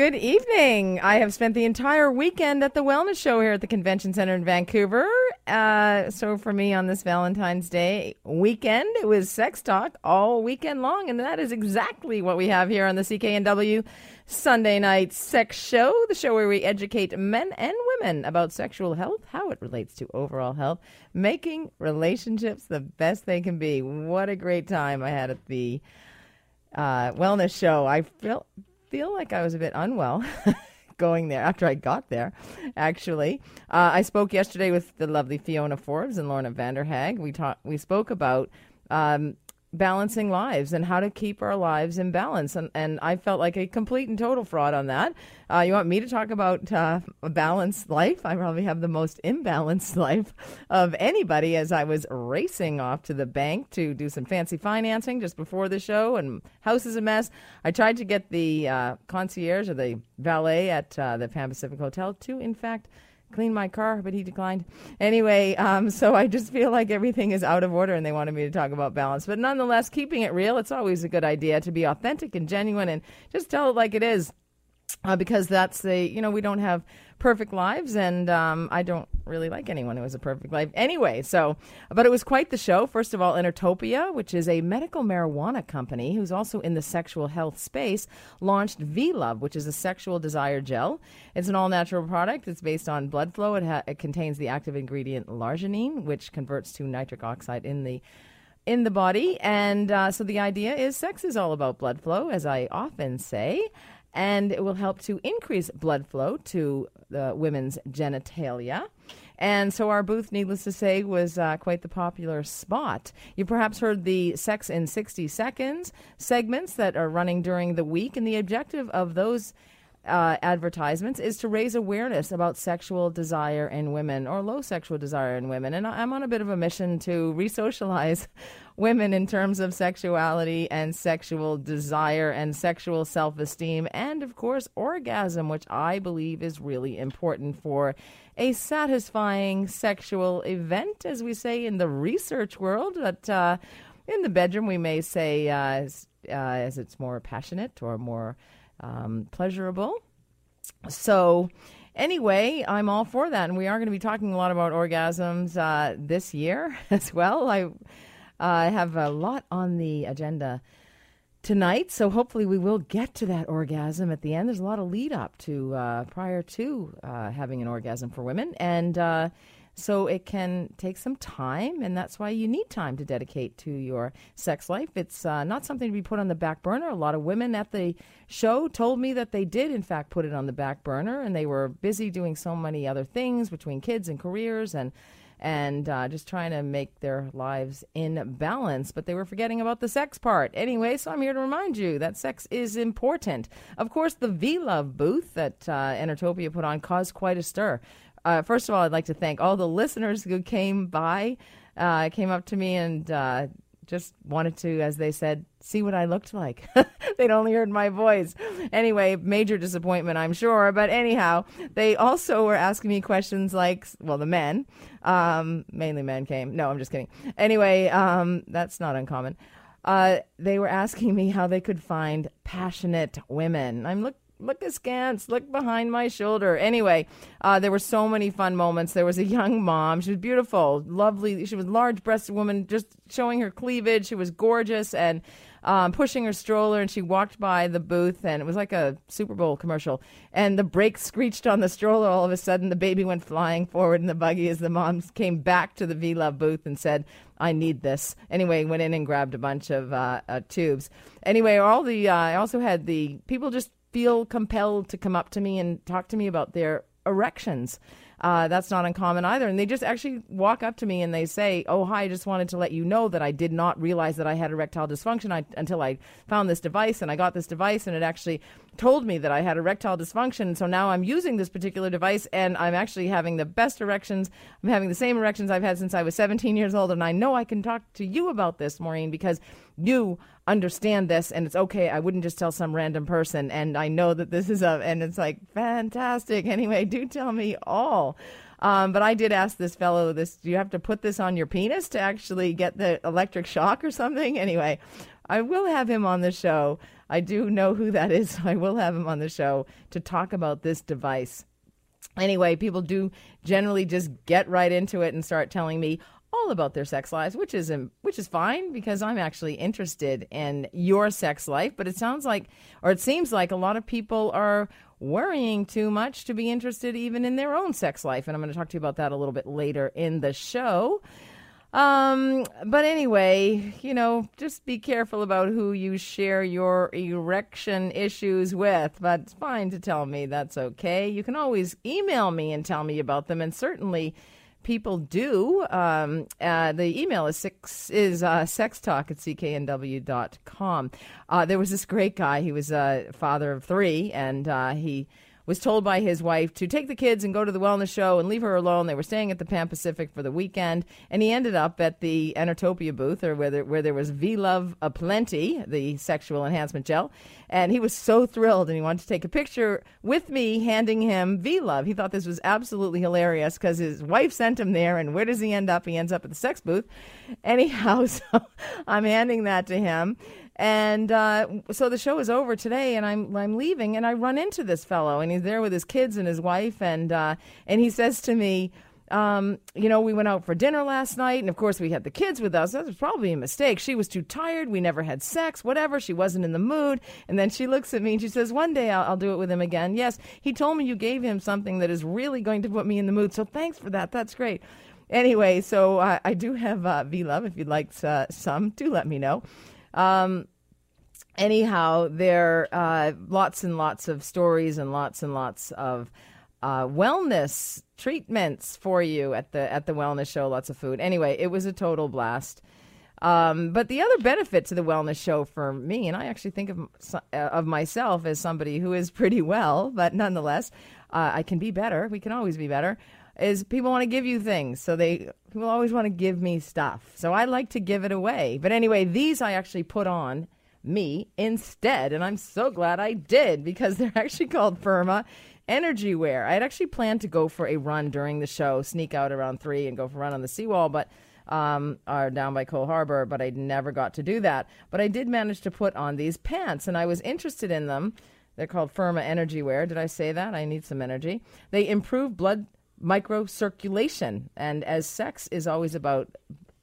Good evening. I have spent the entire weekend at the Wellness Show here at the Convention Center in Vancouver. Uh, so for me on this Valentine's Day weekend, it was sex talk all weekend long, and that is exactly what we have here on the CKNW Sunday night sex show, the show where we educate men and women about sexual health, how it relates to overall health, making relationships the best they can be. What a great time I had at the uh, wellness show. I feel feel like I was a bit unwell. going there after I got there. Actually, uh, I spoke yesterday with the lovely Fiona Forbes and Lorna Vanderhaag. We talked. We spoke about um, balancing lives and how to keep our lives in balance. And, and I felt like a complete and total fraud on that. Uh, you want me to talk about uh, a balanced life? I probably have the most imbalanced life of anybody as I was racing off to the bank to do some fancy financing just before the show, and house is a mess. I tried to get the uh, concierge or the valet at uh, the Pan Pacific Hotel to, in fact, clean my car, but he declined. Anyway, um, so I just feel like everything is out of order and they wanted me to talk about balance. But nonetheless, keeping it real, it's always a good idea to be authentic and genuine and just tell it like it is. Uh, because that's the, you know, we don't have perfect lives, and um, I don't really like anyone who has a perfect life anyway. So, but it was quite the show. First of all, Enertopia, which is a medical marijuana company who's also in the sexual health space, launched V Love, which is a sexual desire gel. It's an all natural product. It's based on blood flow. It, ha- it contains the active ingredient L-arginine, which converts to nitric oxide in the in the body. And uh, so the idea is sex is all about blood flow, as I often say and it will help to increase blood flow to the women's genitalia. And so our booth, needless to say, was uh, quite the popular spot. You perhaps heard the Sex in 60 Seconds segments that are running during the week, and the objective of those uh, advertisements is to raise awareness about sexual desire in women or low sexual desire in women. And I'm on a bit of a mission to re-socialize women in terms of sexuality and sexual desire and sexual self esteem, and of course, orgasm, which I believe is really important for a satisfying sexual event, as we say in the research world. But uh, in the bedroom, we may say uh, as, uh, as it's more passionate or more um, pleasurable. So, anyway, I'm all for that, and we are going to be talking a lot about orgasms uh, this year as well. I I have a lot on the agenda tonight, so hopefully we will get to that orgasm at the end. There's a lot of lead up to uh, prior to uh, having an orgasm for women, and uh, so it can take some time, and that's why you need time to dedicate to your sex life. It's uh, not something to be put on the back burner. A lot of women at the show told me that they did, in fact, put it on the back burner, and they were busy doing so many other things between kids and careers and and uh, just trying to make their lives in balance. But they were forgetting about the sex part. Anyway, so I'm here to remind you that sex is important. Of course, the V Love booth that uh, put on caused quite a stir. Uh, first of all, I'd like to thank all the listeners who came by, uh, came up to me and uh, just wanted to, as they said, see what I looked like. They'd only heard my voice. Anyway, major disappointment, I'm sure. But anyhow, they also were asking me questions like, well, the men, um, mainly men came. No, I'm just kidding. Anyway, um, that's not uncommon. Uh, they were asking me how they could find passionate women. I'm look look askance, look behind my shoulder. Anyway, uh, there were so many fun moments. There was a young mom. She was beautiful, lovely. She was a large breasted woman, just showing her cleavage. She was gorgeous and um, pushing her stroller. And she walked by the booth, and it was like a Super Bowl commercial. And the brakes screeched on the stroller. All of a sudden, the baby went flying forward in the buggy as the mom came back to the V Love booth and said, I need this. Anyway, went in and grabbed a bunch of uh, uh, tubes. Anyway, all the uh, I also had the people just feel compelled to come up to me and talk to me about their erections. Uh, that's not uncommon either. And they just actually walk up to me and they say, Oh, hi, I just wanted to let you know that I did not realize that I had erectile dysfunction I, until I found this device and I got this device and it actually told me that I had erectile dysfunction. So now I'm using this particular device and I'm actually having the best erections. I'm having the same erections I've had since I was 17 years old. And I know I can talk to you about this, Maureen, because you understand this and it's okay. I wouldn't just tell some random person. And I know that this is a, and it's like fantastic. Anyway, do tell me all. Um, but I did ask this fellow this, do you have to put this on your penis to actually get the electric shock or something? Anyway, I will have him on the show. I do know who that is. So I will have him on the show to talk about this device. Anyway, people do generally just get right into it and start telling me all about their sex lives, which is um, which is fine because I'm actually interested in your sex life. But it sounds like, or it seems like, a lot of people are worrying too much to be interested even in their own sex life, and I'm going to talk to you about that a little bit later in the show. Um, but anyway, you know, just be careful about who you share your erection issues with. But it's fine to tell me that's okay. You can always email me and tell me about them, and certainly people do. Um, uh, the email is six is uh, sextalk at cknw.com. Uh, there was this great guy. He was a father of three, and uh, he was told by his wife to take the kids and go to the wellness show and leave her alone. They were staying at the Pan Pacific for the weekend, and he ended up at the Enertopia booth, or where there, where there was V Love Aplenty, the sexual enhancement gel, and he was so thrilled, and he wanted to take a picture with me, handing him V Love. He thought this was absolutely hilarious because his wife sent him there, and where does he end up? He ends up at the sex booth. Anyhow, so I'm handing that to him. And uh, so the show is over today, and I'm I'm leaving, and I run into this fellow, and he's there with his kids and his wife, and uh, and he says to me, um, you know, we went out for dinner last night, and of course we had the kids with us. That was probably a mistake. She was too tired. We never had sex. Whatever. She wasn't in the mood. And then she looks at me and she says, "One day I'll, I'll do it with him again." Yes, he told me you gave him something that is really going to put me in the mood. So thanks for that. That's great. Anyway, so I do have uh, V Love. If you'd like uh, some, do let me know. Um, anyhow, there are uh, lots and lots of stories and lots and lots of uh, wellness treatments for you at the at the wellness show. Lots of food. Anyway, it was a total blast. Um, but the other benefit to the wellness show for me, and I actually think of uh, of myself as somebody who is pretty well, but nonetheless, uh, I can be better. We can always be better. Is people want to give you things, so they people always want to give me stuff. So I like to give it away. But anyway, these I actually put on me instead. And I'm so glad I did because they're actually called Firma Energy Wear. I had actually planned to go for a run during the show, sneak out around three and go for a run on the seawall, but um, are down by Coal Harbour, but I never got to do that. But I did manage to put on these pants, and I was interested in them. They're called Firma Energy Wear. Did I say that? I need some energy. They improve blood microcirculation, and as sex is always about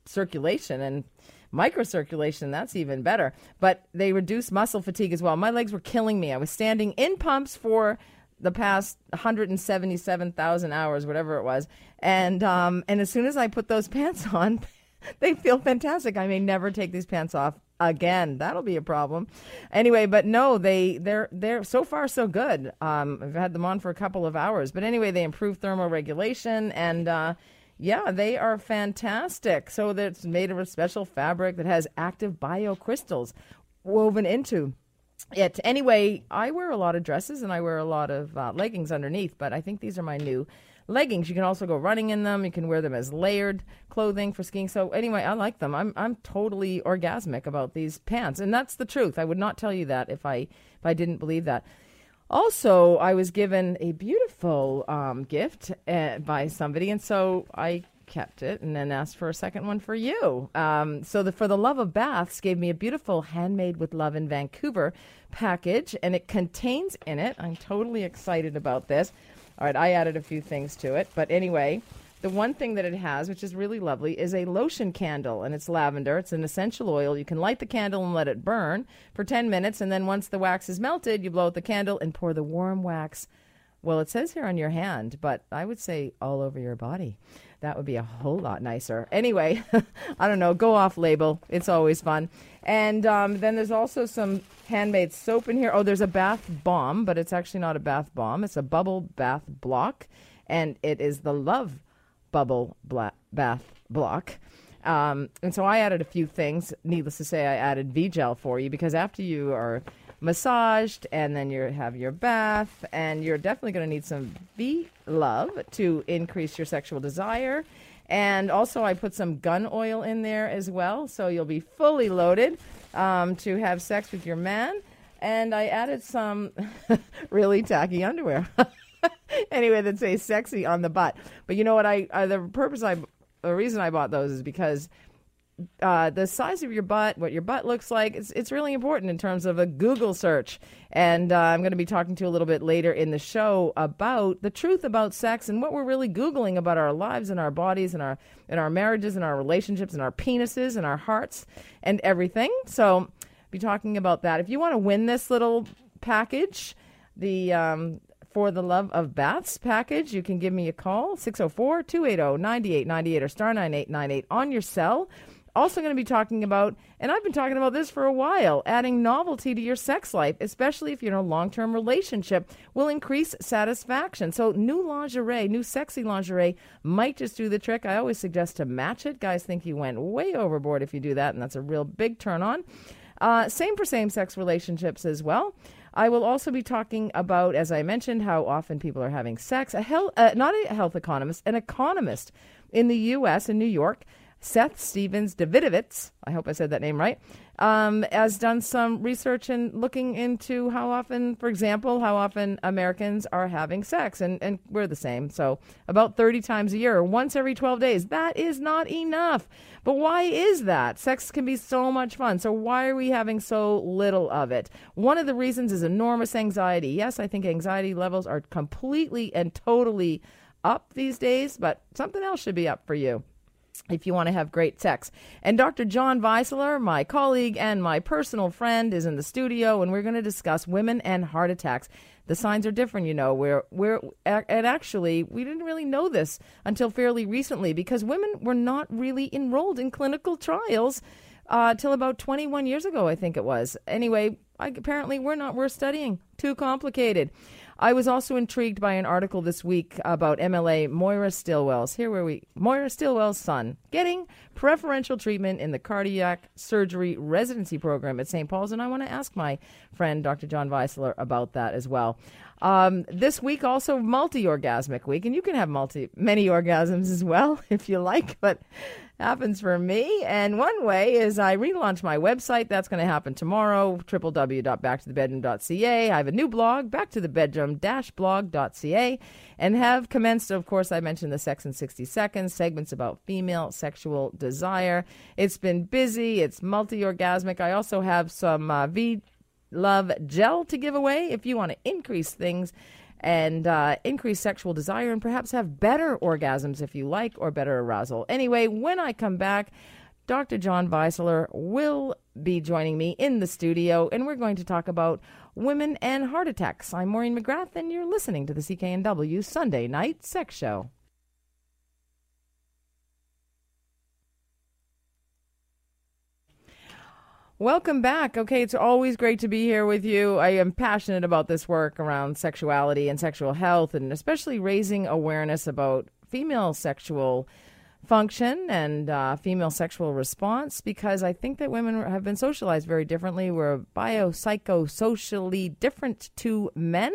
circulation and microcirculation, that's even better. But they reduce muscle fatigue as well. My legs were killing me. I was standing in pumps for the past 177,000 hours, whatever it was. And um, and as soon as I put those pants on, they feel fantastic. I may never take these pants off again. That'll be a problem. Anyway, but no, they they're they're so far so good. Um, I've had them on for a couple of hours, but anyway, they improve thermoregulation and. Uh, yeah, they are fantastic. So that's made of a special fabric that has active biocrystals woven into it. Anyway, I wear a lot of dresses and I wear a lot of uh, leggings underneath, but I think these are my new leggings. You can also go running in them. You can wear them as layered clothing for skiing. So anyway, I like them. I'm I'm totally orgasmic about these pants, and that's the truth. I would not tell you that if I if I didn't believe that. Also, I was given a beautiful um, gift uh, by somebody, and so I kept it and then asked for a second one for you. Um, so, the For the Love of Baths gave me a beautiful Handmade with Love in Vancouver package, and it contains in it, I'm totally excited about this. All right, I added a few things to it, but anyway, the one thing that it has, which is really lovely, is a lotion candle, and it's lavender. It's an essential oil. You can light the candle and let it burn for 10 minutes, and then once the wax is melted, you blow out the candle and pour the warm wax. Well, it says here on your hand, but I would say all over your body. That would be a whole lot nicer. Anyway, I don't know. Go off label. It's always fun. And um, then there's also some handmade soap in here. Oh, there's a bath bomb, but it's actually not a bath bomb. It's a bubble bath block, and it is the Love bubble bla- bath block. Um, and so I added a few things. Needless to say, I added V gel for you because after you are massaged and then you have your bath, and you're definitely going to need some V love to increase your sexual desire. And also, I put some gun oil in there as well, so you'll be fully loaded um, to have sex with your man. And I added some really tacky underwear. anyway, that say sexy on the butt. But you know what? I uh, the purpose I the reason I bought those is because uh, the size of your butt, what your butt looks like, it's, it's really important in terms of a Google search. And uh, I'm going to be talking to you a little bit later in the show about the truth about sex and what we're really Googling about our lives and our bodies and our, and our marriages and our relationships and our penises and our hearts and everything. So, be talking about that. If you want to win this little package, the um, for the Love of Baths package, you can give me a call, 604 280 9898 or star 9898 on your cell. Also, going to be talking about, and I've been talking about this for a while, adding novelty to your sex life, especially if you're in a long term relationship, will increase satisfaction. So, new lingerie, new sexy lingerie might just do the trick. I always suggest to match it. Guys think you went way overboard if you do that, and that's a real big turn on. Uh, same for same sex relationships as well. I will also be talking about, as I mentioned, how often people are having sex. A uh, not a health economist, an economist in the U.S. in New York, Seth Stephens-Davidowitz. I hope I said that name right um, has done some research and looking into how often, for example, how often Americans are having sex. And, and we're the same. So about 30 times a year, once every 12 days. That is not enough. But why is that? Sex can be so much fun. So why are we having so little of it? One of the reasons is enormous anxiety. Yes, I think anxiety levels are completely and totally up these days, but something else should be up for you if you want to have great sex. And Dr. John Weisler, my colleague and my personal friend, is in the studio, and we're going to discuss women and heart attacks. The signs are different, you know. We're, we're, and actually, we didn't really know this until fairly recently because women were not really enrolled in clinical trials uh, till about 21 years ago, I think it was. Anyway, I, apparently, we're not. We're studying. Too complicated. I was also intrigued by an article this week about MLA Moira Stilwell's. Here where we Moira Stilwell's son getting preferential treatment in the cardiac surgery residency program at St. Paul's, and I want to ask my friend Dr. John Weisler about that as well. Um, this week also multi-orgasmic week, and you can have multi many orgasms as well if you like, but happens for me. And one way is I relaunch my website. That's going to happen tomorrow, www.backtothebedroom.ca. I have a new blog, backtothebedroom-blog.ca, and have commenced, of course, I mentioned the Sex in 60 Seconds, segments about female sexual desire. It's been busy. It's multi-orgasmic. I also have some uh, V Love gel to give away if you want to increase things and uh, increase sexual desire and perhaps have better orgasms if you like or better arousal. Anyway, when I come back, Dr. John Weisler will be joining me in the studio, and we're going to talk about women and heart attacks. I'm Maureen McGrath, and you're listening to the CKNW Sunday Night Sex Show. Welcome back. Okay, it's always great to be here with you. I am passionate about this work around sexuality and sexual health, and especially raising awareness about female sexual function and uh, female sexual response because I think that women have been socialized very differently. We're biopsychosocially different to men,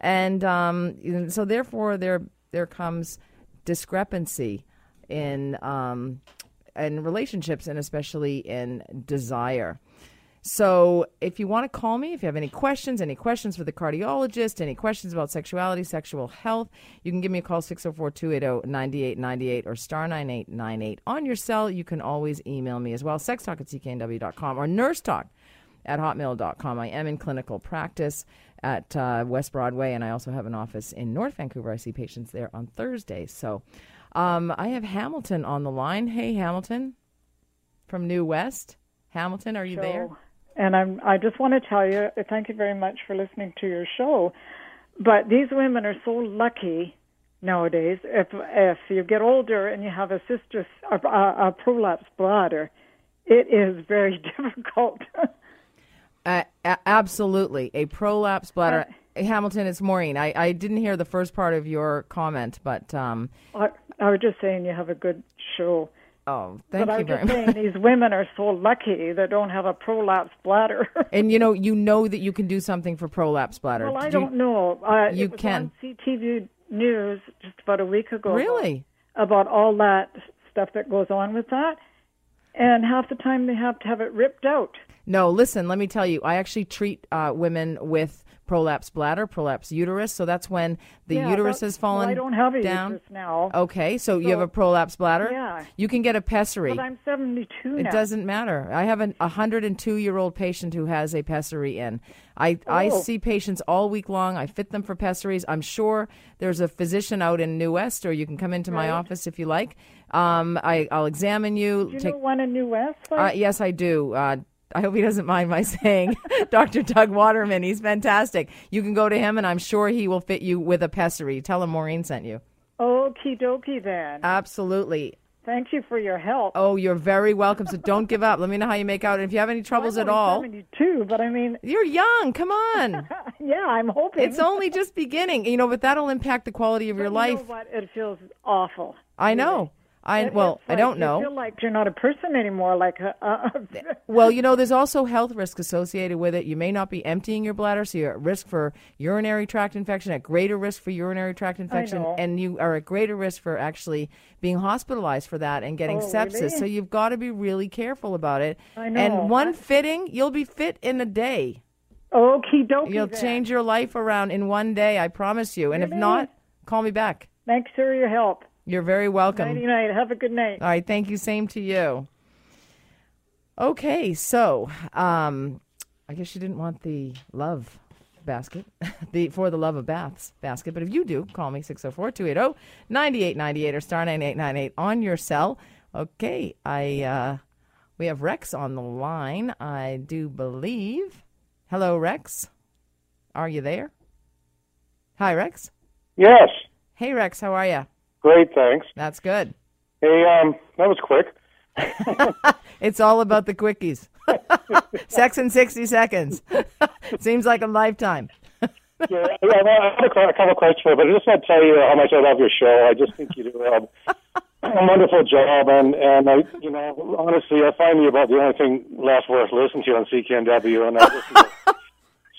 and um, so therefore there there comes discrepancy in um, in relationships and especially in desire. So, if you want to call me, if you have any questions, any questions for the cardiologist, any questions about sexuality, sexual health, you can give me a call 604 280 9898 or star 9898. On your cell, you can always email me as well, sextalk at cknw.com or nursetalk at hotmail.com. I am in clinical practice at uh, West Broadway, and I also have an office in North Vancouver. I see patients there on Thursdays. So, um, I have Hamilton on the line. Hey, Hamilton from New West. Hamilton, are you show. there? And I'm, I just want to tell you, thank you very much for listening to your show. But these women are so lucky nowadays. If if you get older and you have a sister a, a, a prolapse bladder, it is very difficult. uh, absolutely, a prolapse bladder. Uh, Hamilton, it's Maureen. I, I didn't hear the first part of your comment, but um, I, I was just saying you have a good show. Oh, thank but you very much. Saying, these women are so lucky that don't have a prolapse bladder. and you know, you know that you can do something for prolapse bladder. Well, I Did don't you, know. Uh, you can. On CTV News just about a week ago. Really? About, about all that stuff that goes on with that, and half the time they have to have it ripped out. No, listen, let me tell you, I actually treat uh, women with prolapse bladder, prolapse uterus. So that's when the Yeah, uterus has fallen well, I don't have a down. uterus now. Okay, so, you have a prolapse bladder. Yeah. You can get a pessary. But I'm 72 It now. doesn't matter. I have an 102 year old patient who has a pessary in. I, I Oh. see patients all week long. I fit them for pessaries. I'm sure there's a physician out in New West, or you can come into my office if you like. Um, I, I'll examine you. Do you take, know one in New West? uh, yes, I do. Uh, I hope he doesn't mind my saying Dr. Doug Waterman. He's fantastic. You can go to him, and I'm sure he will fit you with a pessary. Tell him Maureen sent you. Okie dokie then. Absolutely. Thank you for your help. Oh, you're very welcome. So don't give up. Let me know how you make out. And if you have any troubles I'm at all, 72, but I mean, you're young. Come on. yeah, I'm hoping. It's only just beginning, you know, but that'll impact the quality of your You life. know what? It feels awful. I know. I It- well, it's I don't You know. feel like you're not a person anymore. Like, uh, uh, Well, you know, there's also health risk associated with it. You may not be emptying your bladder, so you're at risk for urinary tract infection, at greater risk for urinary tract infection, and you are at greater risk for actually being hospitalized for that and getting Oh, sepsis. really? So you've got to be really careful about it. I know. And one fitting, you'll be fit in a day. okie dokie. You'll then. change your life around in one day, I promise you. And if not, call me back. Thanks for your help. You're very welcome. Nighty night. Have a good night. All right, thank you. Same to you. Okay, so um, I guess you didn't want the love basket, the for the love of baths basket, but if you do, call me 604-280-9898 or star 9898 on your cell. Okay, I uh, we have Rex on the line, I do believe. Hello, Rex. Are you there? Hi, Rex. Yes. Hey, Rex, how are you? Great, thanks. That's good. Hey, um, that was quick. It's all about the quickies. Sex in 60 seconds. Seems like a lifetime. Yeah, yeah, I have a cou- a couple of questions for you, but I just want to tell you how much I love your show. I just think you do a, a wonderful job, and and I, you know, honestly, I find you about the only thing left worth listening to on CKNW, and I listened to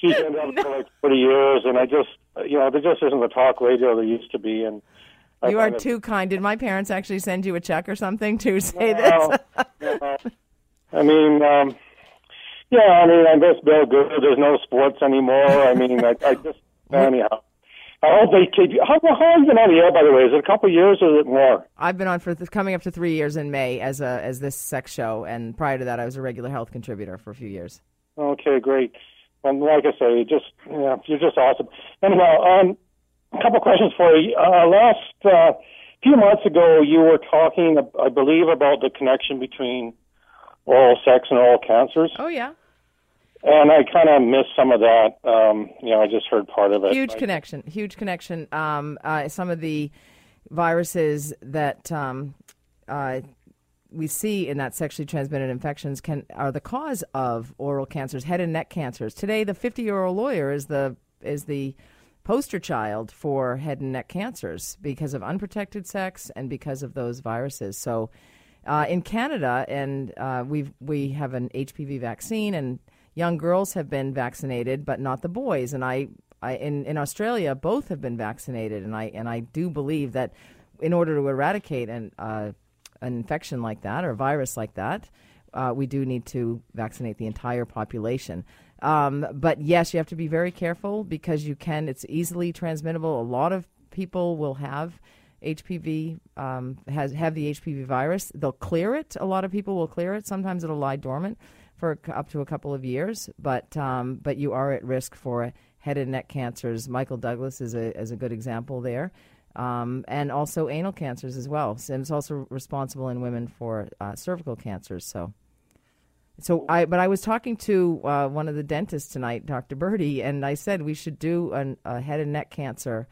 CKNW for like 40 years, and I just, you know, there just isn't the talk radio there used to be, and I You are too kind. Did my parents actually send you a check or something to say No, this? no. I mean, um, yeah, I mean, I guess Bill Good. There's no sports anymore. I mean, I, I just anyhow. I hope they keep. How, how long have you been on the air, by the way? Is it a couple of years or is it more? I've been on for th- coming up to three years in May as a as this sex show, and prior to that, I was a regular health contributor for a few years. Okay, great. And like I say, just yeah, you're just awesome. Anyhow, um, a couple of questions for you. Uh, last uh, few months ago, you were talking, I believe, about the connection between oral sex and oral cancers. Oh yeah, And I kind of missed some of that. Um, you know, I just heard part of it. huge I- connection. Huge connection. Um, uh, some of the viruses that um, uh, we see in that sexually transmitted infections can are the cause of oral cancers, head and neck cancers. Today, the 50 year old lawyer is the is the poster child for head and neck cancers because of unprotected sex and because of those viruses. So, uh, in Canada, and uh, we we have an HPV vaccine, and young girls have been vaccinated, but not the boys. And I, I in in Australia, both have been vaccinated, and I and I do believe that in order to eradicate an uh, an infection like that or a virus like that, uh, we do need to vaccinate the entire population. Um, but yes, you have to be very careful because you can. It's easily transmittable. A lot of people will have HPV, um, has have the HPV virus. They'll clear it. A lot of people will clear it. Sometimes it'll lie dormant for up to a couple of years. But um, but you are at risk for head and neck cancers. Michael Douglas is a is a good example there um, and also anal cancers as well. It's also responsible in women for uh, cervical cancers. So, so I but I was talking to uh, one of the dentists tonight, Dr. Birdie, and I said we should do an, a head and neck cancer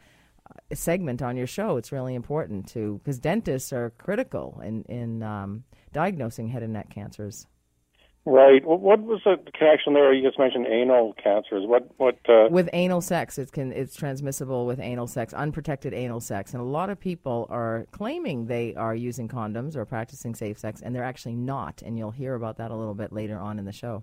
uh, segment on your show. It's really important to because dentists are critical in in um, diagnosing head and neck cancers. Right. What, what was the connection there? You just mentioned anal cancers. What? What? Uh, with anal sex it can it's transmissible with anal sex unprotected anal sex and a lot of people are claiming they are using condoms or practicing safe sex and they're actually not and you'll hear about that a little bit later on in the show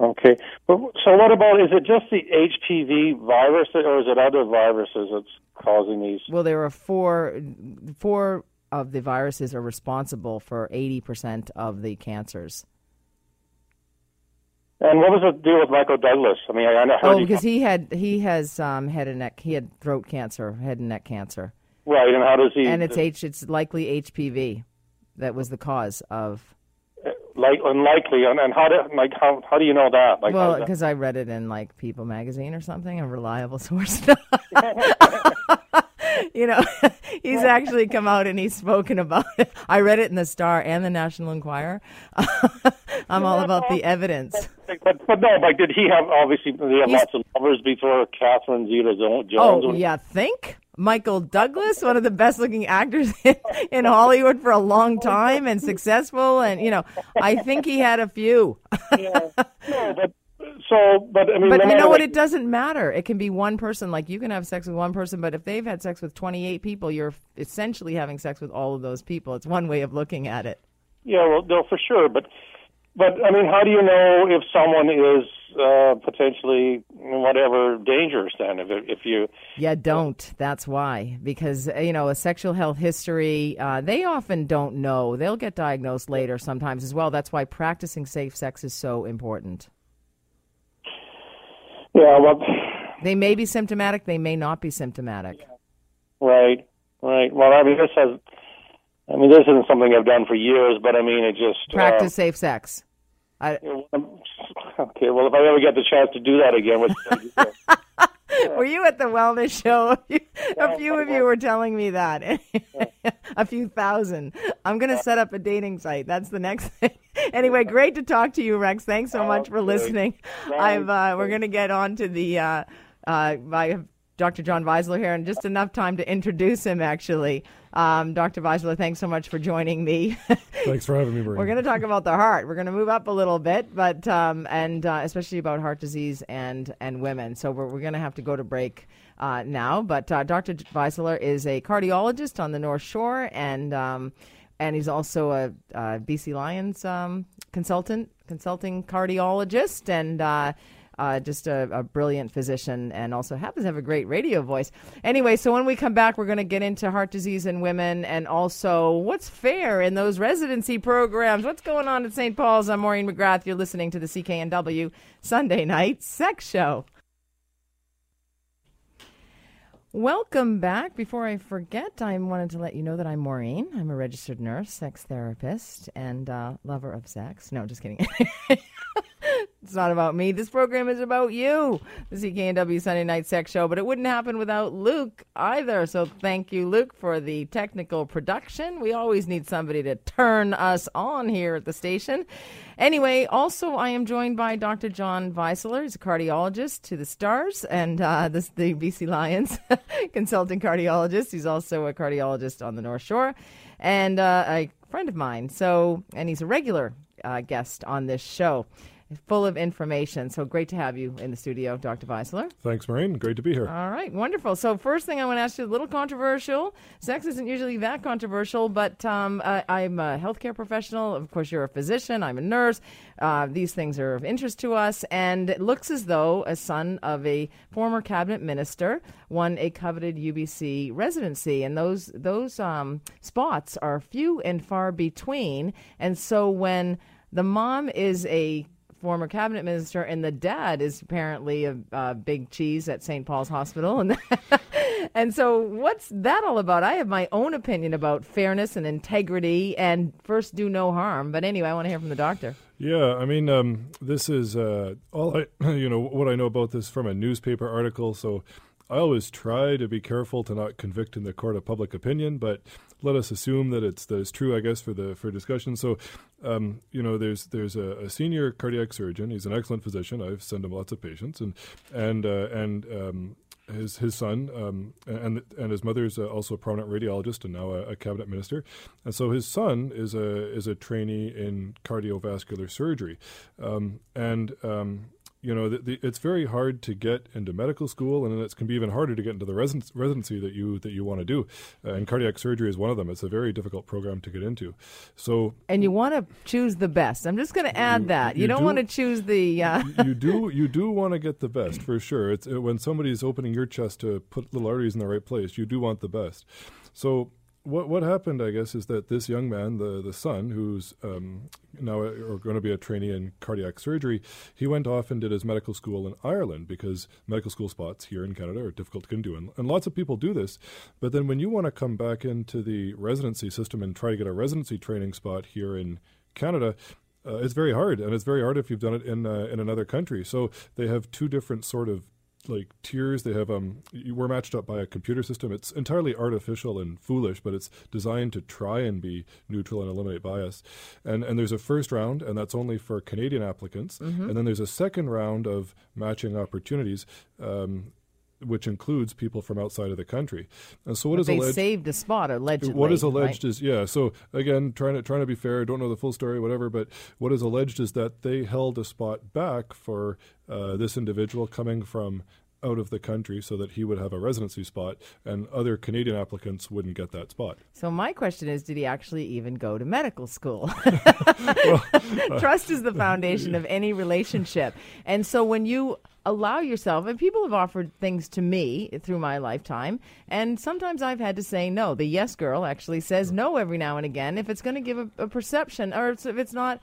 okay. But, so what about? Is it just the HPV virus, or is it other viruses that's causing these? well there are four four of the viruses are responsible for 80% of the cancers And what was the deal with Michael Douglas? I mean, I, I know. Oh, because he had he has um, head and neck. He had throat cancer, head and neck cancer. Right, and how does he? And it's H. It's likely HPV that was the cause of. Like unlikely, and, and how do like how how do you know that? Like, well, because I read it in like People magazine or something, a reliable source. you know, he's actually come out and he's spoken about it. I read it in the Star and the National Enquirer. I'm all about the evidence. But, but no, like, did he have obviously? He had he's, lots of lovers before Catherine Zeta-Jones? Oh, yeah, think. Michael Douglas, one of the best looking actors in, in, Hollywood for a long time and successful. And, you know, I think he had a few. yeah. No, but so, but I mean, but no you know what? It doesn't matter. It can be one person. Like you can have sex with one person, but if they've had sex with 28 people, you're essentially having sex with all of those people. It's one way of looking at it. Yeah, well, no, for sure. But, but I mean, how do you know if someone is uh, potentially whatever dangerous? Then, if if you yeah, don't. That's why because you know a sexual health history. Uh, they often don't know. They'll get diagnosed later sometimes as well. That's why practicing safe sex is so important. Yeah, well, they may be symptomatic. They may not be symptomatic. Right, right. Well, I mean, this has. I mean, this isn't something I've done for years, but I mean, it just practice uh, safe sex. I, okay, well, if I ever get the chance to do that again, which were you at the wellness show? A few of you were telling me that. a few thousand. I'm going to set up a dating site. That's the next thing. Anyway, great to talk to you, Rex. Thanks so much for listening. I've uh, we're going to get on to the uh, uh, my Dr. John Weisler here, and just enough time to introduce him, actually. Um, Dr. Weisler, thanks so much for joining me. thanks for having me, Marie. We're going to talk about the heart. We're going to move up a little bit, but um, and uh, especially about heart disease and and women. So we're, we're going to have to go to break uh, now. But uh, Dr. Weisler is a cardiologist on the North Shore, and um, and he's also a, a BC Lions um, consultant, consulting cardiologist, and uh, just a, a, brilliant physician and also happens to have a great radio voice. Anyway, so when we come back, we're going to get into heart disease in women and also what's fair in those residency programs. What's going on at St. Paul's? I'm Maureen McGrath. You're listening to the CKNW Sunday Night Sex Show. Welcome back. Before I forget, I wanted to let you know that I'm Maureen. I'm a registered nurse, sex therapist, and uh, lover of sex. No, just kidding. It's not about me. This program is about you, the CKNW Sunday Night Sex Show. But it wouldn't happen without Luke either. So thank you, Luke, for the technical production. We always need somebody to turn us on here at the station. Anyway, also I am joined by Dr. John Weisler. He's a cardiologist to the Stars and uh, this, the BC Lions consulting cardiologist. He's also a cardiologist on the North Shore and uh, a friend of mine. So, and he's a regular uh, guest on this show full of information. So great to have you in the studio, Dr. Weisler. Thanks, Maureen. Great to be here. All right, wonderful. So first thing I want to ask you, a little controversial. Sex isn't usually that controversial, but um, I, am a healthcare professional. Of course, you're a physician. I'm a nurse. Uh, these things are of interest to us, and it looks as though a son of a former cabinet minister won a coveted UBC residency, and those those um, spots are few and far between. And so when the mom is a former cabinet minister, and the dad is apparently a, a big cheese at St. Paul's Hospital. And and so, what's that all about? I have my own opinion about fairness and integrity, and first do no harm. But anyway, I want to hear from the doctor. Yeah, I mean, um, this is uh, all I, you know, what I know about this from a newspaper article. So I always try to be careful to not convict in the court of public opinion, but let us assume that it's that it's true, I guess, for the for discussion. So, um, you know, there's there's a, a, senior cardiac surgeon. He's an excellent physician. I've sent him lots of patients, and and uh, and um, his his son um, and and his mother is also a prominent radiologist and now a, a, cabinet minister, and so his son is a is a trainee in cardiovascular surgery, um, and um, you know, the, the, it's very hard to get into medical school, and it can be even harder to get into the residence, residency that you that you want to do. Uh, and cardiac surgery is one of them. It's a very difficult program to get into. So, and you want to choose the best. I'm just going to add you, that you, you don't do, want to choose the. Uh... you do you do want to get the best for sure. It's it, when somebody's opening your chest to put little arteries in the right place. You do want the best. So what what happened, I guess, is that this young man, the the son, who's um, now going to be a trainee in cardiac surgery, he went off and did his medical school in Ireland because medical school spots here in Canada are difficult to into, and, and lots of people do this. But then when you want to come back into the residency system and try to get a residency training spot here in Canada, uh, it's very hard, and it's very hard if you've done it in uh, in another country. So they have two different sort of like tiers. They have um, we're matched up by a computer system. It's entirely artificial and foolish, but it's designed to try and be neutral and eliminate bias. And and there's a first round, and that's only for Canadian applicants. Mm-hmm. And then there's a second round of matching opportunities. Um, which includes people from outside of the country. And so, what But is they alleged? saved a spot allegedly. What is right? alleged is yeah. So again, trying to trying to be fair, don't know the full story, whatever. But what is alleged is that they held a spot back for uh, this individual coming from out of the country, so that he would have a residency spot, and other Canadian applicants wouldn't get that spot. So my question is, did he actually even go to medical school? Uh, Trust is the foundation of any relationship. And so when you allow yourself, and people have offered things to me through my lifetime, and sometimes I've had to say no. The yes girl actually says no every now and again if it's going to give a, a perception, or if it's not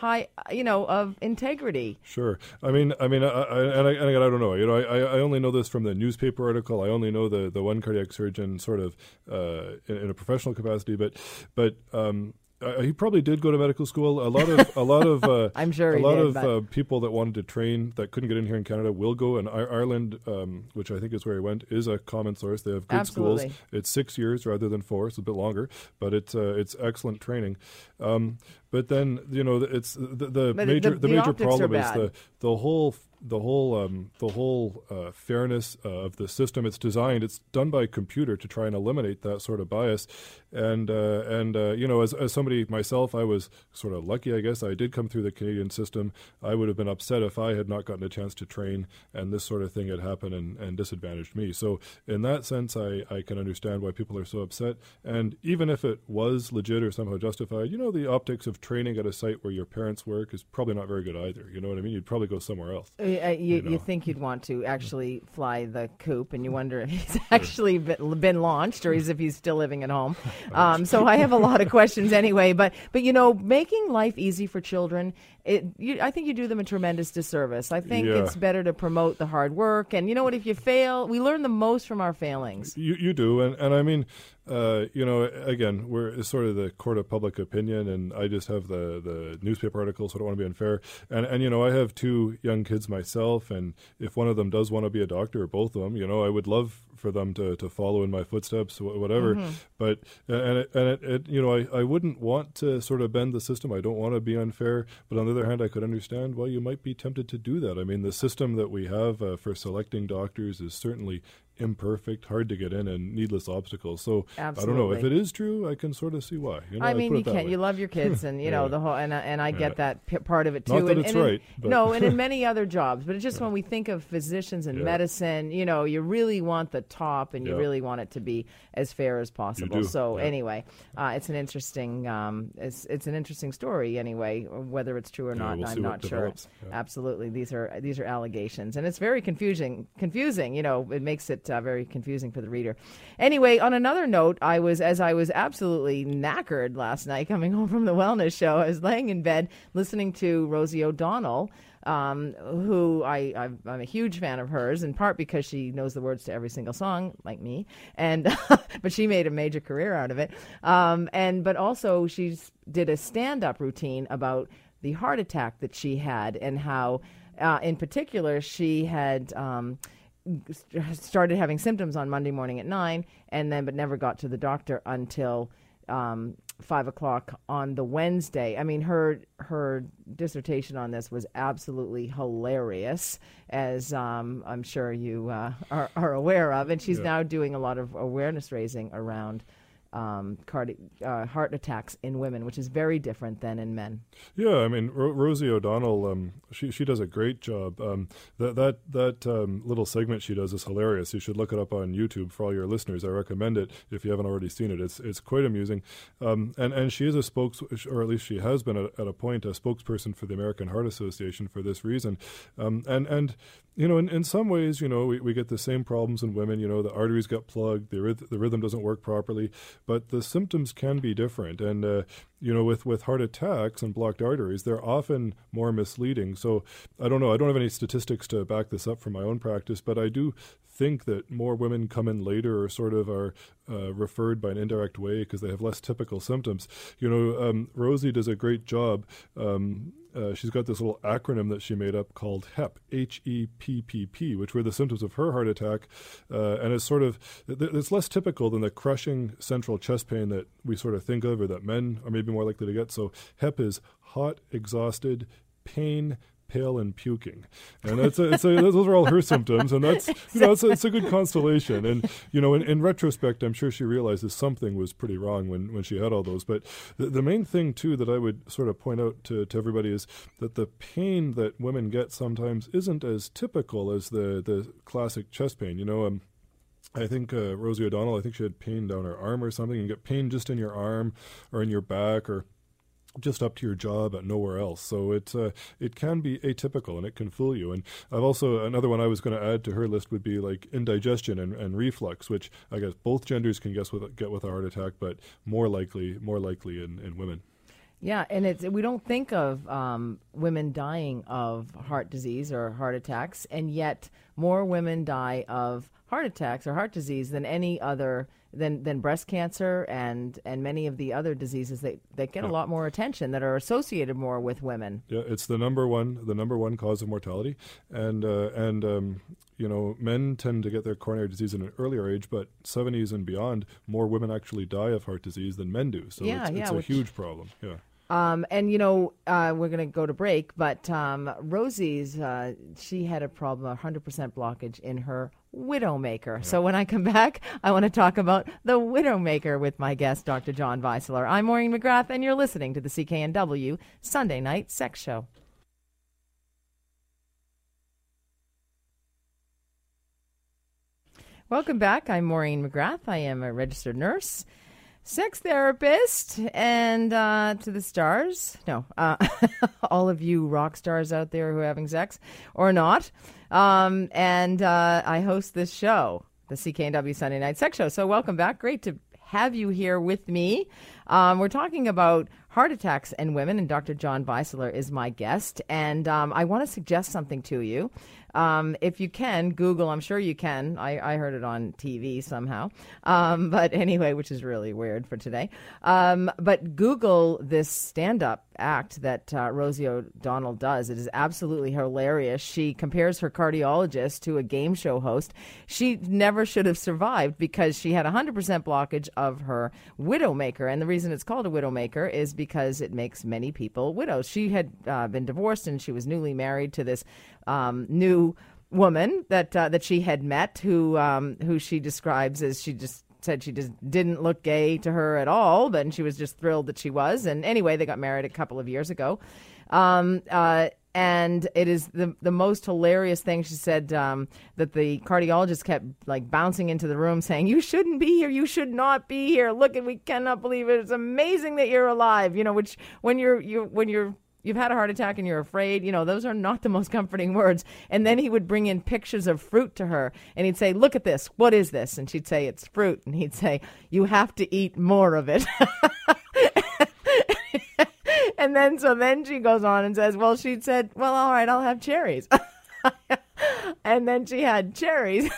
high, you know, of integrity. Sure. I mean, I mean, I, I, and, I, and I don't know. You know, I, I only know this from the newspaper article. I only know the, the one cardiac surgeon sort of uh, in, in a professional capacity, but but um, uh, he probably did go to medical school. A lot of a lot of uh, I'm sure a lot did, of uh, people that wanted to train that couldn't get in here in Canada will go. And Ireland, um, which I think is where he went, is a common source. They have good schools. It's six years rather than four. It's a bit longer, but it's uh, it's excellent training. Um, but then you know it's the, the major the- the, the major problem is the the whole the whole um, the whole uh, fairness uh, of the system. It's designed. It's done by computer to try and eliminate that sort of bias. And uh, and uh, you know, as as somebody myself, I was sort of lucky, I guess. I did come through the Canadian system. I would have been upset if I had not gotten a chance to train, and this sort of thing had happened and, and disadvantaged me. So in that sense, I I can understand why people are so upset. And even if it was legit or somehow justified, you know, the optics of training at a site where your parents work is probably not very good either. You know what I mean? You'd probably go somewhere else. Uh, you, you, know. think you'd want to actually fly the coop, and you wonder if he's actually been, been launched or if he's still living at home. Um, so I have a lot of questions anyway. But but you know, making life easy for children, it you, I think you do them a tremendous disservice. I think Yeah. it's better to promote the hard work. And you know what? If you fail, we learn the most from our failings. You you do, and and I mean, uh, you know, again, we're sort of the court of public opinion, and I just have the the newspaper articles, so I don't want to be unfair. And and you know, I have two young kids myself, and if one of them does want to be a doctor, or both of them, you know, I would love for them to, to follow in my footsteps, wh- whatever. But and it, and it, it you know, I, I wouldn't want to sort of bend the system. I don't want to be unfair, but on the other hand, I could understand why you might be tempted to do that. I mean, the system that we have uh, for selecting doctors is certainly imperfect, hard to get in, and needless obstacles. So I don't know if it is true. I can sort of see why. You know, I mean, you can't. way. You love your kids, and you know the whole. And I- and I get that p- part of it too. Not that and, it's and in- right, but- no, and in many other jobs, but it's just when we think of physicians and Yeah. medicine, you know, you really want the top, and you Yeah. really want it to be as fair as possible. So yeah. anyway, uh, it's an interesting. Um, it's it's an interesting story anyway, whether it's true or Yeah, not. we'll I'm not sure. Yeah. Absolutely, these are these are allegations, and it's very confusing. Confusing, you know, it makes it uh, very confusing for the reader. Anyway, on another note, I was as I was absolutely knackered last night coming home from the wellness show. I was laying in bed listening to Rosie O'Donnell. Um, who I, I've, I'm a huge fan of hers, in part because she knows the words to every single song, like me, and but she made a major career out of it. Um, and but also she did a stand-up routine about the heart attack that she had and how, uh, in particular, she had. Um, started having symptoms on Monday morning at nine, and then but never got to the doctor until um, five o'clock on the Wednesday. I mean, her her dissertation on this was absolutely hilarious, as um, I'm sure you uh, are, are aware of, and she's now doing a lot of awareness raising around. Um, cardi- uh, heart attacks in women, which is very different than in men. Yeah, I mean Ro- Rosie O'Donnell, um, she she does a great job. Um, that that that um, little segment she does is hilarious. You should look it up on YouTube for all your listeners. I recommend it if you haven't already seen it. It's it's quite amusing. Um, and and she is a spokes, or at least she has been at, at a point a spokesperson for the American Heart Association for this reason. Um, and and you know, in, in some ways, you know, we, we get the same problems in women. You know, the arteries get plugged, the, ryth- the rhythm doesn't work properly. But the symptoms can be different. And uh, you know, with, with heart attacks and blocked arteries, they're often more misleading. So I don't know. I don't have any statistics to back this up from my own practice, but I do think that more women come in later or sort of are uh, referred by an indirect way because they have less typical symptoms. You know, um, Rosie does a great job. Um, uh, she's got this little acronym that she made up called HEP, H E P P P, which were the symptoms of her heart attack. Uh, and it's sort of, it's less typical than the crushing central chest pain that we sort of think of or that men are maybe more likely to get. So HEP is hot, exhausted, pain, pale and puking, and that's a, it's a, those are all her symptoms, and that's you know it's a, it's a good constellation. And you know, in, in, retrospect, I'm sure she realizes something was pretty wrong when, when she had all those. But the, the main thing too that I would sort of point out to, to everybody is that the pain that women get sometimes isn't as typical as the the classic chest pain. You know, um, I think uh, Rosie O'Donnell, I think she had pain down her arm or something. You get pain just in your arm or in your back or just up to your job but nowhere else. So it uh, it can be atypical and it can fool you. And I've also another one I was going to add to her list would be like indigestion and, and reflux, which I guess both genders can guess with, get with a heart attack, but more likely more likely in, in women. Yeah, and it's we don't think of um, women dying of heart disease or heart attacks, and yet more women die of heart attacks or heart disease than any other than than breast cancer and and many of the other diseases that, that get yeah. a lot more attention that are associated more with women. Yeah, it's the number one the number one cause of mortality, and uh, and um, you know men tend to get their coronary disease in an earlier age, but 70s and beyond, more women actually die of heart disease than men do. So yeah, it's, yeah, it's a which, huge problem. Yeah. Um, and you know, uh, we're going to go to break, but um, Rosie's uh, she had a problem, 100% blockage in her Widowmaker. Yeah. So when I come back, I want to talk about the Widowmaker with my guest, Dr. John Weisler. I'm Maureen McGrath, and you're listening to the CKNW Sunday Night Sex Show. Welcome back. I'm Maureen McGrath. I am a registered nurse, sex therapist, and uh, to the stars. No, uh, all of you rock stars out there who are having sex or not. Um, and uh, I host this show, the CKNW Sunday Night Sex Show. So welcome back. Great to have you here with me. Um, we're talking about heart attacks and women, and Dr. John Weisler is my guest. And um, I want to suggest something to you. Um, if you can, Google, I'm sure you can. I, I heard it on TV somehow. Um, but anyway, which is really weird for today. Um, but Google this stand up act that uh, Rosie O'Donnell does. It is absolutely hilarious. She compares her cardiologist to a game show host. She never should have survived because she had 100% blockage of her widowmaker. And the reason it's called a widowmaker is because it makes many people widows. She had uh, been divorced and she was newly married to this um, new woman that uh, that she had met, who um, who she describes as she just said she just didn't look gay to her at all, but she was just thrilled that she was. And anyway, they got married a couple of years ago. Um, uh, and it is the the most hilarious thing she said um, that the cardiologist kept like bouncing into the room saying you shouldn't be here you should not be here look and we cannot believe it it's amazing that you're alive you know which when you're you when you're you've had a heart attack and you're afraid, you know, those are not the most comforting words. And then he would bring in pictures of fruit to her and he'd say, Look at this. What is this? And she'd say, It's fruit. And he'd say, You have to eat more of it. and then, so then she goes on and says, Well, she said, Well, all right, I'll have cherries. and then she had cherries.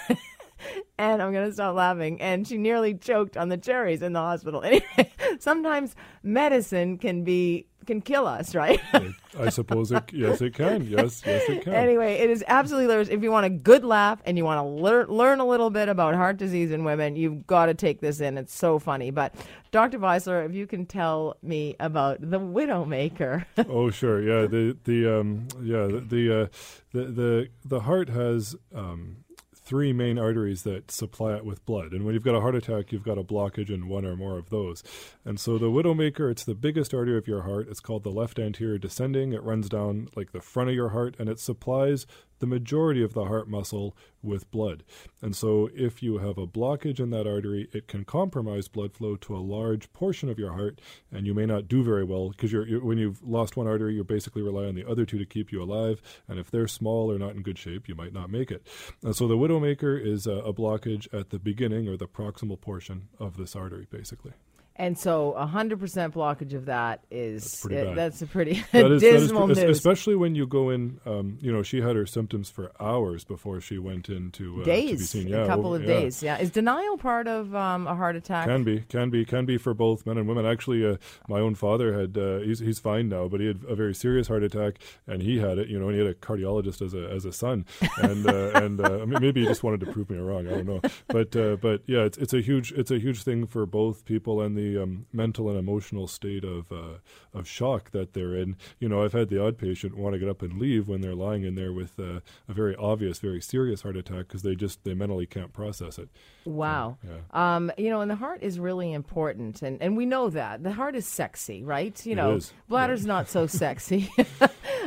and I'm going to stop laughing. And she nearly choked on the cherries in the hospital. Anyway, sometimes medicine can be can kill us, right? I suppose it. Yes, it can. Yes, yes, it can. Anyway, it is absolutely hilarious. If you want a good laugh and you want to learn learn a little bit about heart disease in women, you've got to take this in. It's so funny. But Dr. Weisler, if you can tell me about the Widowmaker. oh, sure. Yeah. The the um yeah the the uh, the, the the heart has um three main arteries that supply it with blood. And when you've got a heart attack, you've got a blockage in one or more of those. And so the widowmaker, it's the biggest artery of your heart. It's called the left anterior descending. It runs down like the front of your heart and it supplies the majority of the heart muscle with blood. And so, if you have a blockage in that artery, it can compromise blood flow to a large portion of your heart, and you may not do very well because you're, you're, when you've lost one artery, you basically rely on the other two to keep you alive. And if they're small or not in good shape, you might not make it. And so, the widowmaker is a, a blockage at the beginning or the proximal portion of this artery, basically. And so a 100% blockage of that is That's pretty uh, that's a pretty That is- that is dismal pre- es- news. Especially when you go in, um, you know, she had her symptoms for hours before she went in to, uh, to be days, a Yeah, couple over- of yeah. days. Yeah, is denial part of um, a heart attack? Can be, can be, can be for both men and women. Actually, uh, my own father had uh, he's he's fine now, but he had a very serious heart attack, and he had it. You know, and he had a cardiologist as a as a son, and uh, and uh, I mean, maybe he just wanted to prove me wrong. I don't know, but uh, but yeah, it's it's a huge it's a huge thing for both people and the um, mental and emotional state of uh, of shock that they're in. You know, I've had the odd patient want to get up and leave when they're lying in there with uh, a very obvious, very serious heart attack because they just they mentally can't process it. Wow. Yeah. Um, you know, and the heart is really important, and, and we know that the heart is sexy, right? You know, is. bladder's not so sexy.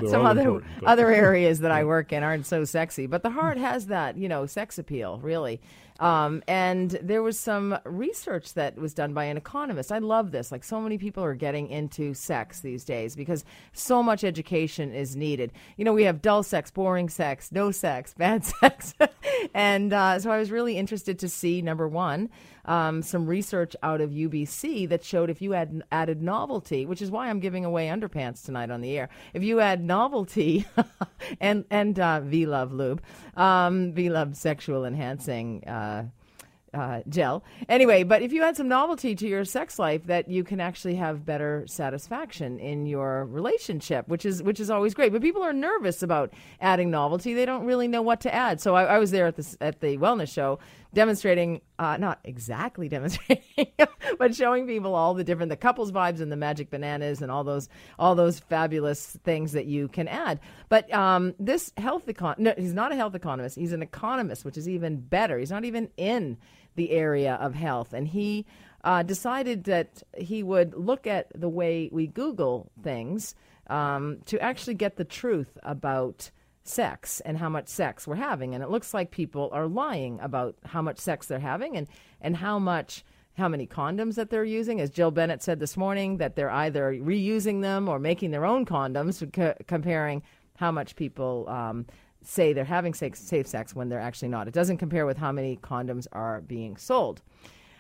Some other other areas that I work in aren't so sexy, but the heart has that, you know, sex appeal, really. Um, and there was some research that was done by an economist. I love this. Like, so many people are getting into sex these days because so much education is needed. You know, we have dull sex, boring sex, no sex, bad sex. and uh, so I was really interested to see, number one, um, some research out of UBC that showed if you add, added novelty, which is why I'm giving away underpants tonight on the air. If you add novelty and and uh, V Love Lube, um, V Love sexual enhancing. Uh, uh, gel. Anyway, but if you add some novelty to your sex life, that you can actually have better satisfaction in your relationship, which is which is always great. But people are nervous about adding novelty; they don't really know what to add. So I, I was there at the at the wellness show demonstrating, uh, not exactly demonstrating, but showing people all the different the couples vibes and the magic bananas and all those all those fabulous things that you can add. But um, this health econ no, he's not a health economist. He's an economist, which is even better. He's not even in the area of health, and he uh, decided that he would look at the way we Google things um, to actually get the truth about sex and how much sex we're having. And it looks like people are lying about how much sex they're having and, and how much how many condoms that they're using. As Jill Bennett said this morning, that they're either reusing them or making their own condoms, comparing how much people um, say they're having safe, safe sex when they're actually not. It doesn't compare with how many condoms are being sold.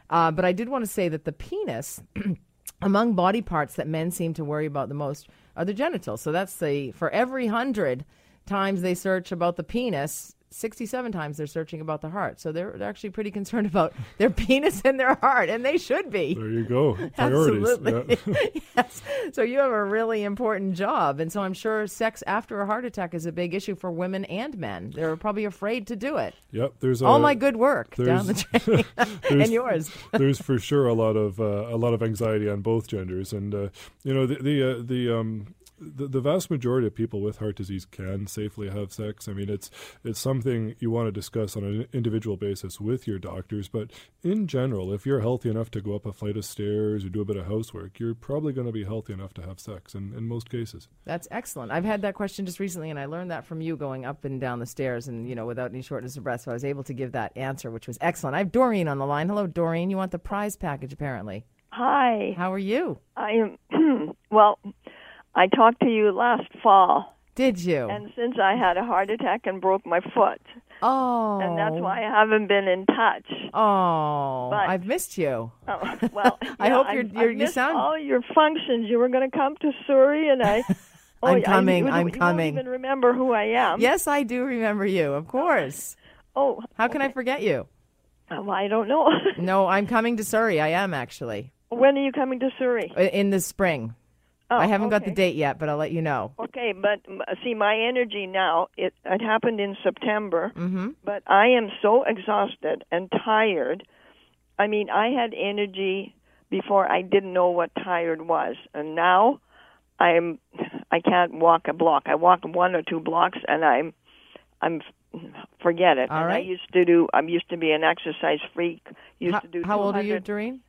Uh, but I did want to say that the penis, among body parts that men seem to worry about the most, are the genitals. So that's the for every hundred times they search about the penis, 67 times they're searching about the heart. So they're, they're actually pretty concerned about their penis and their heart, and they should be. There you go. Priorities. Absolutely. Yeah. yes. So you have a really important job. And so I'm sure sex after a heart attack is a big issue for women and men. They're probably afraid to do it. Yep. There's All a, my good work down the there's- and yours. there's for sure a lot of uh, a lot of anxiety on both genders, and uh, you know the the uh, the um. The, the vast majority of people with heart disease can safely have sex. I mean, it's it's something you want to discuss on an individual basis with your doctors. But in general, if you're healthy enough to go up a flight of stairs or do a bit of housework, you're probably going to be healthy enough to have sex. In, in most cases, That's excellent. I've had that question just recently, and I learned that from you going up and down the stairs, and you know, without any shortness of breath. So I was able to give that answer, which was excellent. I have Doreen on the line. Hello, Doreen. You want the prize package, apparently. Hi. How are you? I am well. I talked to you last fall, Did you? and since I had a heart attack and broke my foot, oh, and that's why I haven't been in touch. Oh, But- I've missed you. Oh, well, I yeah, hope I- you're- I you're- you missed sound- all your functions. You were going to come to Surrey, and I. Oh, I'm I- coming, you, I'm you coming. Won't even remember who I am. Yes, I do remember you. Of course. Oh, How can I forget you? Uh, well, I don't know. No, I'm coming to Surrey. I am actually when are you coming to Surrey? In the spring. Oh, I haven't got the date yet, but I'll let you know. Okay, but see, my energy now, it, it happened in September, Mm-hmm. but I am so exhausted and tired. I mean, I had energy before I didn't know what tired was, and now I'm I can't walk a block. I walk one or two blocks, and I'm I'm forget it. All and I used to do. I used to be an exercise freak. Used How, to do. how old are you, 200 Doreen?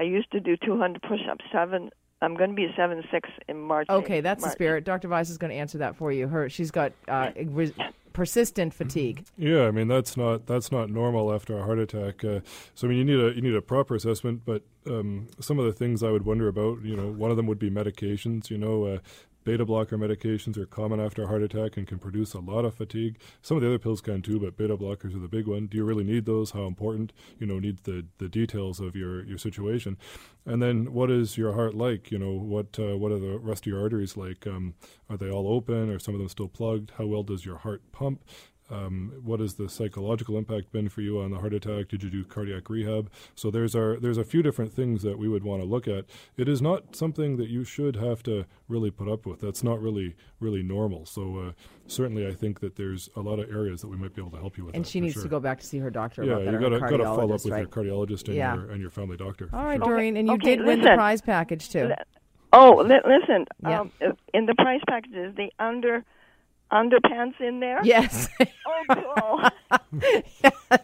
I used to do 200 push-ups. Seven. I'm going to be a seven six in March. Okay, that's the spirit. Dr. Weiss is going to answer that for you. Her, she's got uh, re- persistent fatigue. Yeah, I mean that's not that's not normal after a heart attack. Uh, so I mean you need a you need a proper assessment. But um, some of the things I would wonder about, you know, one of them would be medications. You know, uh, Beta blocker medications are common after a heart attack and can produce a lot of fatigue. Some of the other pills can too, but beta blockers are the big one. Do you really need those? How important? You know, need the, the details of your, your situation. And then what is your heart like? You know, what uh, what are the rest of your arteries like? Um, are they all open? Are some of them still plugged? How well does your heart pump? Um, what has the psychological impact been for you on the heart attack? Did you do cardiac rehab? So there's our there's a few different things that we would want to look at. It is not something that you should have to really put up with. That's not really really normal. So uh, certainly, I think that there's a lot of areas that we might be able to help you with. And that, she needs sure. to go back to see her doctor. Yeah, about that, you or got to got to follow up with right? your cardiologist and Yeah. your and your family doctor. All right, sure. Doreen, and you Okay, did win the prize package too. Oh, li- listen. Yeah. Um, in the price packages, the under underpants in there. Yes. Oh, cool.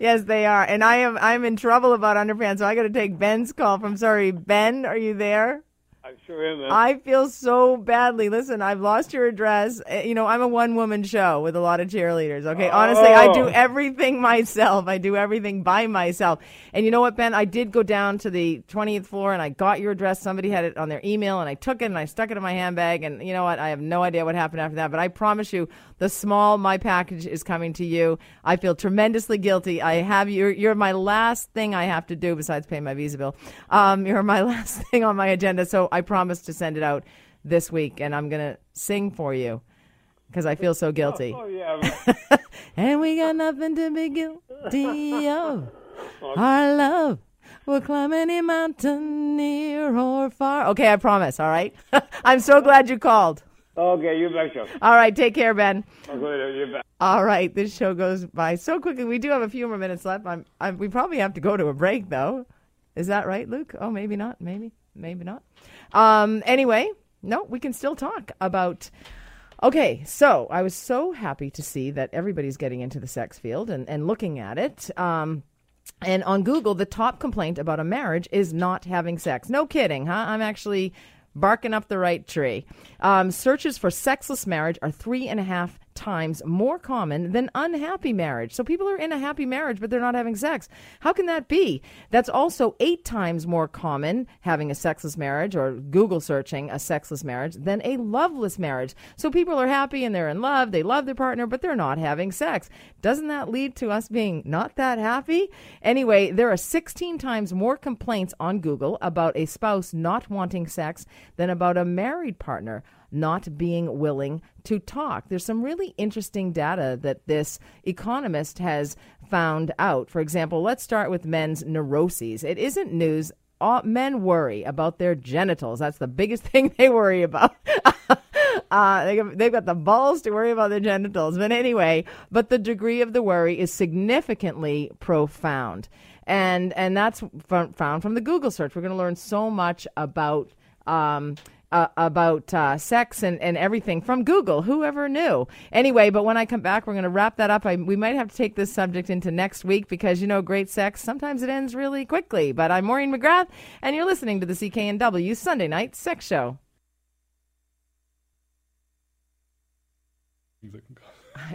yes, they are. And I am I'm in trouble about underpants, so I got to take Ben's call from sorry, Ben, are you there? I sure am. I feel so badly. Listen, I've lost your address. Uh, You know, I'm a one woman show with a lot of cheerleaders. Okay. Honestly, I do Oh. everything myself. I do everything by myself. And you know what, Ben? I did go down to the 20th floor and I got your address. Somebody had it on their email and I took it and I stuck it in my handbag. And you know what? I have no idea what happened after that. But I promise you, the small my package is coming to you. I feel tremendously guilty. I have you. You're my last thing I have to do besides pay my visa bill. Um, you're my last thing on my agenda. So I promise to send it out this week, and I'm gonna sing for you because I feel so guilty. Oh yeah. And we got nothing to be guilty of. Our love will climb any mountain near or far. Okay, I promise. All right. I'm so glad you called. okay, you betcha. All right, take care, Ben. Okay. All right, this show goes by so quickly. We do have a few more minutes left. I'm, I'm, we probably have to go to a break, though. Is that right, Luke? Oh, maybe not. Maybe, maybe not. Um, anyway, no, we can still talk about. Okay, so I was so happy to see that everybody's getting into the sex field and, and looking at it. Um, and on Google, the top complaint about a marriage is not having sex. No kidding, huh? I'm actually barking up the right tree. Um, searches for sexless marriage are three and a half times more common than unhappy marriage. So people are in a happy marriage, but they're not having sex. How can that be? That's also eight times more common having a sexless marriage or Google searching a sexless marriage than a loveless marriage. So people are happy and they're in love, they love their partner, but they're not having sex. Doesn't that lead to us being not that happy? Anyway, there are 16 times more complaints on Google about a spouse not wanting sex than about a married partner not being willing to talk. There's some really interesting data that this economist has found out. For example, let's start with men's neuroses. It isn't news. All, men worry about their genitals. That's the biggest thing they worry about. Uh, they, they've got the balls to worry about their genitals. But anyway, but the degree of the worry is significantly profound. And, and that's found from the Google search. We're going to learn so much about um, uh, about uh, sex and, and everything from Google. Whoever knew? Anyway, but when I come back, we're going to wrap that up. I, we might have to take this subject into next week because, you know, great sex, sometimes it ends really quickly. But I'm Maureen McGrath, and you're listening to the CKNW Sunday Night Sex Show.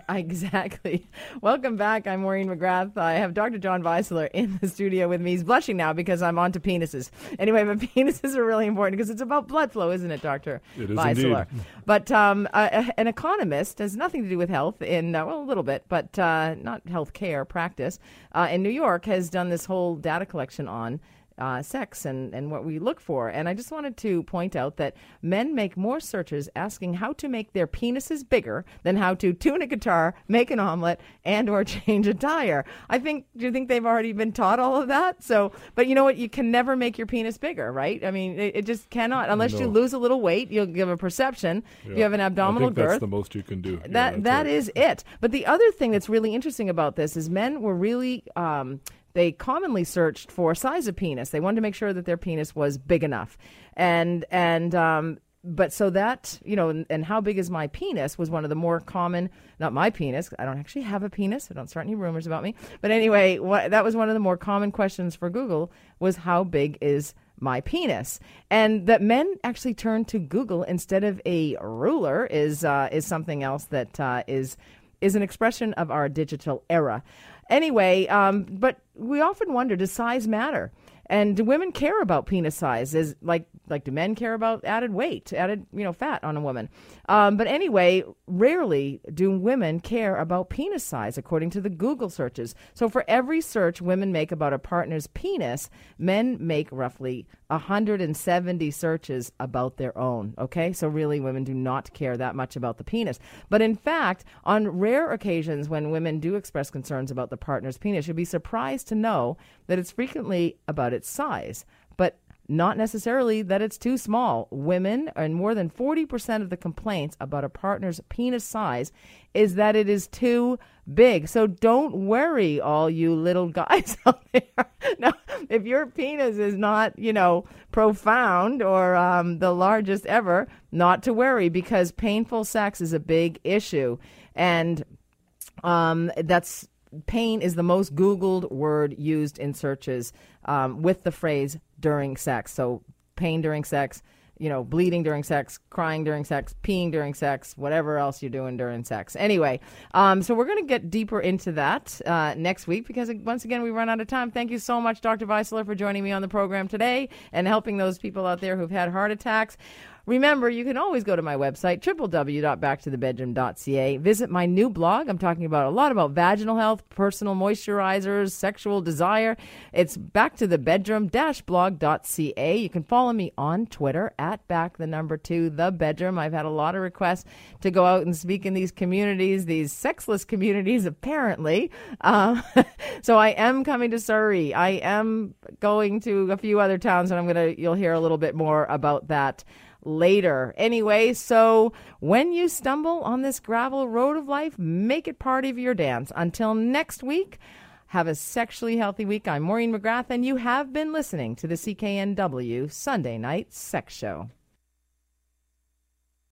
I- Exactly. Welcome back. I'm Maureen McGrath. I have Dr. John Weisler in the studio with me. He's blushing now because I'm on to penises. Anyway, but penises are really important because it's about blood flow, isn't it, Dr. It is Weisler? indeed. But um, uh, an economist has nothing to do with health in, uh, well, a little bit, but uh, not health care practice. Uh, in New York has done this whole data collection on uh, sex and, and what we look for. And I just wanted to point out that men make more searches asking how to make their penises bigger than how to tune a guitar, make an omelet, and or change a tire. I think, do you think they've already been taught all of that? So, but you know what? You can never make your penis bigger, right? I mean, it, it just cannot, unless you lose a little weight, you'll give a perception. If you have an abdominal I think girth. That's the most you can do. That that's that right. is it. But the other thing that's really interesting about this is men were really um, they commonly searched for size of penis. They wanted to make sure that their penis was big enough, and and um, but so that you know, and, and how big is my penis was one of the more common. Not my penis. I don't actually have a penis. So don't start any rumors about me. But anyway, what, that was one of the more common questions for Google was how big is my penis, and that men actually turn to Google instead of a ruler is uh, is something else that uh, is is an expression of our digital era. Anyway, um, but we often wonder does size matter? And do women care about penis size? Is like like do men care about added weight, added you know fat on a woman? Um, but anyway, rarely do women care about penis size, according to the Google searches. So for every search women make about a partner's penis, men make roughly 170 searches about their own. Okay, so really, women do not care that much about the penis. But in fact, on rare occasions when women do express concerns about the partner's penis, you'd be surprised to know that it's frequently about its size. But not necessarily that it's too small. Women, and more than 40% of the complaints about a partner's penis size is that it is too big. So don't worry, all you little guys out there. now, if your penis is not, you know, profound or um, the largest ever, not to worry because painful sex is a big issue. And um, that's pain is the most Googled word used in searches um, with the phrase during sex. So, pain during sex, you know, bleeding during sex, crying during sex, peeing during sex, whatever else you're doing during sex. Anyway, um, so we're going to get deeper into that uh, next week because, once again, we run out of time. Thank you so much, Dr. Weisler, for joining me on the program today and helping those people out there who've had heart attacks. Remember, you can always go to my website, www.backtothebedroom.ca. Visit my new blog. I'm talking about a lot about vaginal health, personal moisturizers, sexual desire. It's backtothebedroom-blog.ca. You can follow me on Twitter at back the number two, the bedroom. I've had a lot of requests to go out and speak in these communities, these sexless communities, apparently. Uh, so I am coming to Surrey. I am going to a few other towns, and I'm going to, you'll hear a little bit more about that later. Anyway, so when you stumble on this gravel road of life, make it part of your dance. Until next week, have a sexually healthy week. I'm Maureen McGrath, and you have been listening to the CKNW Sunday Night Sex Show.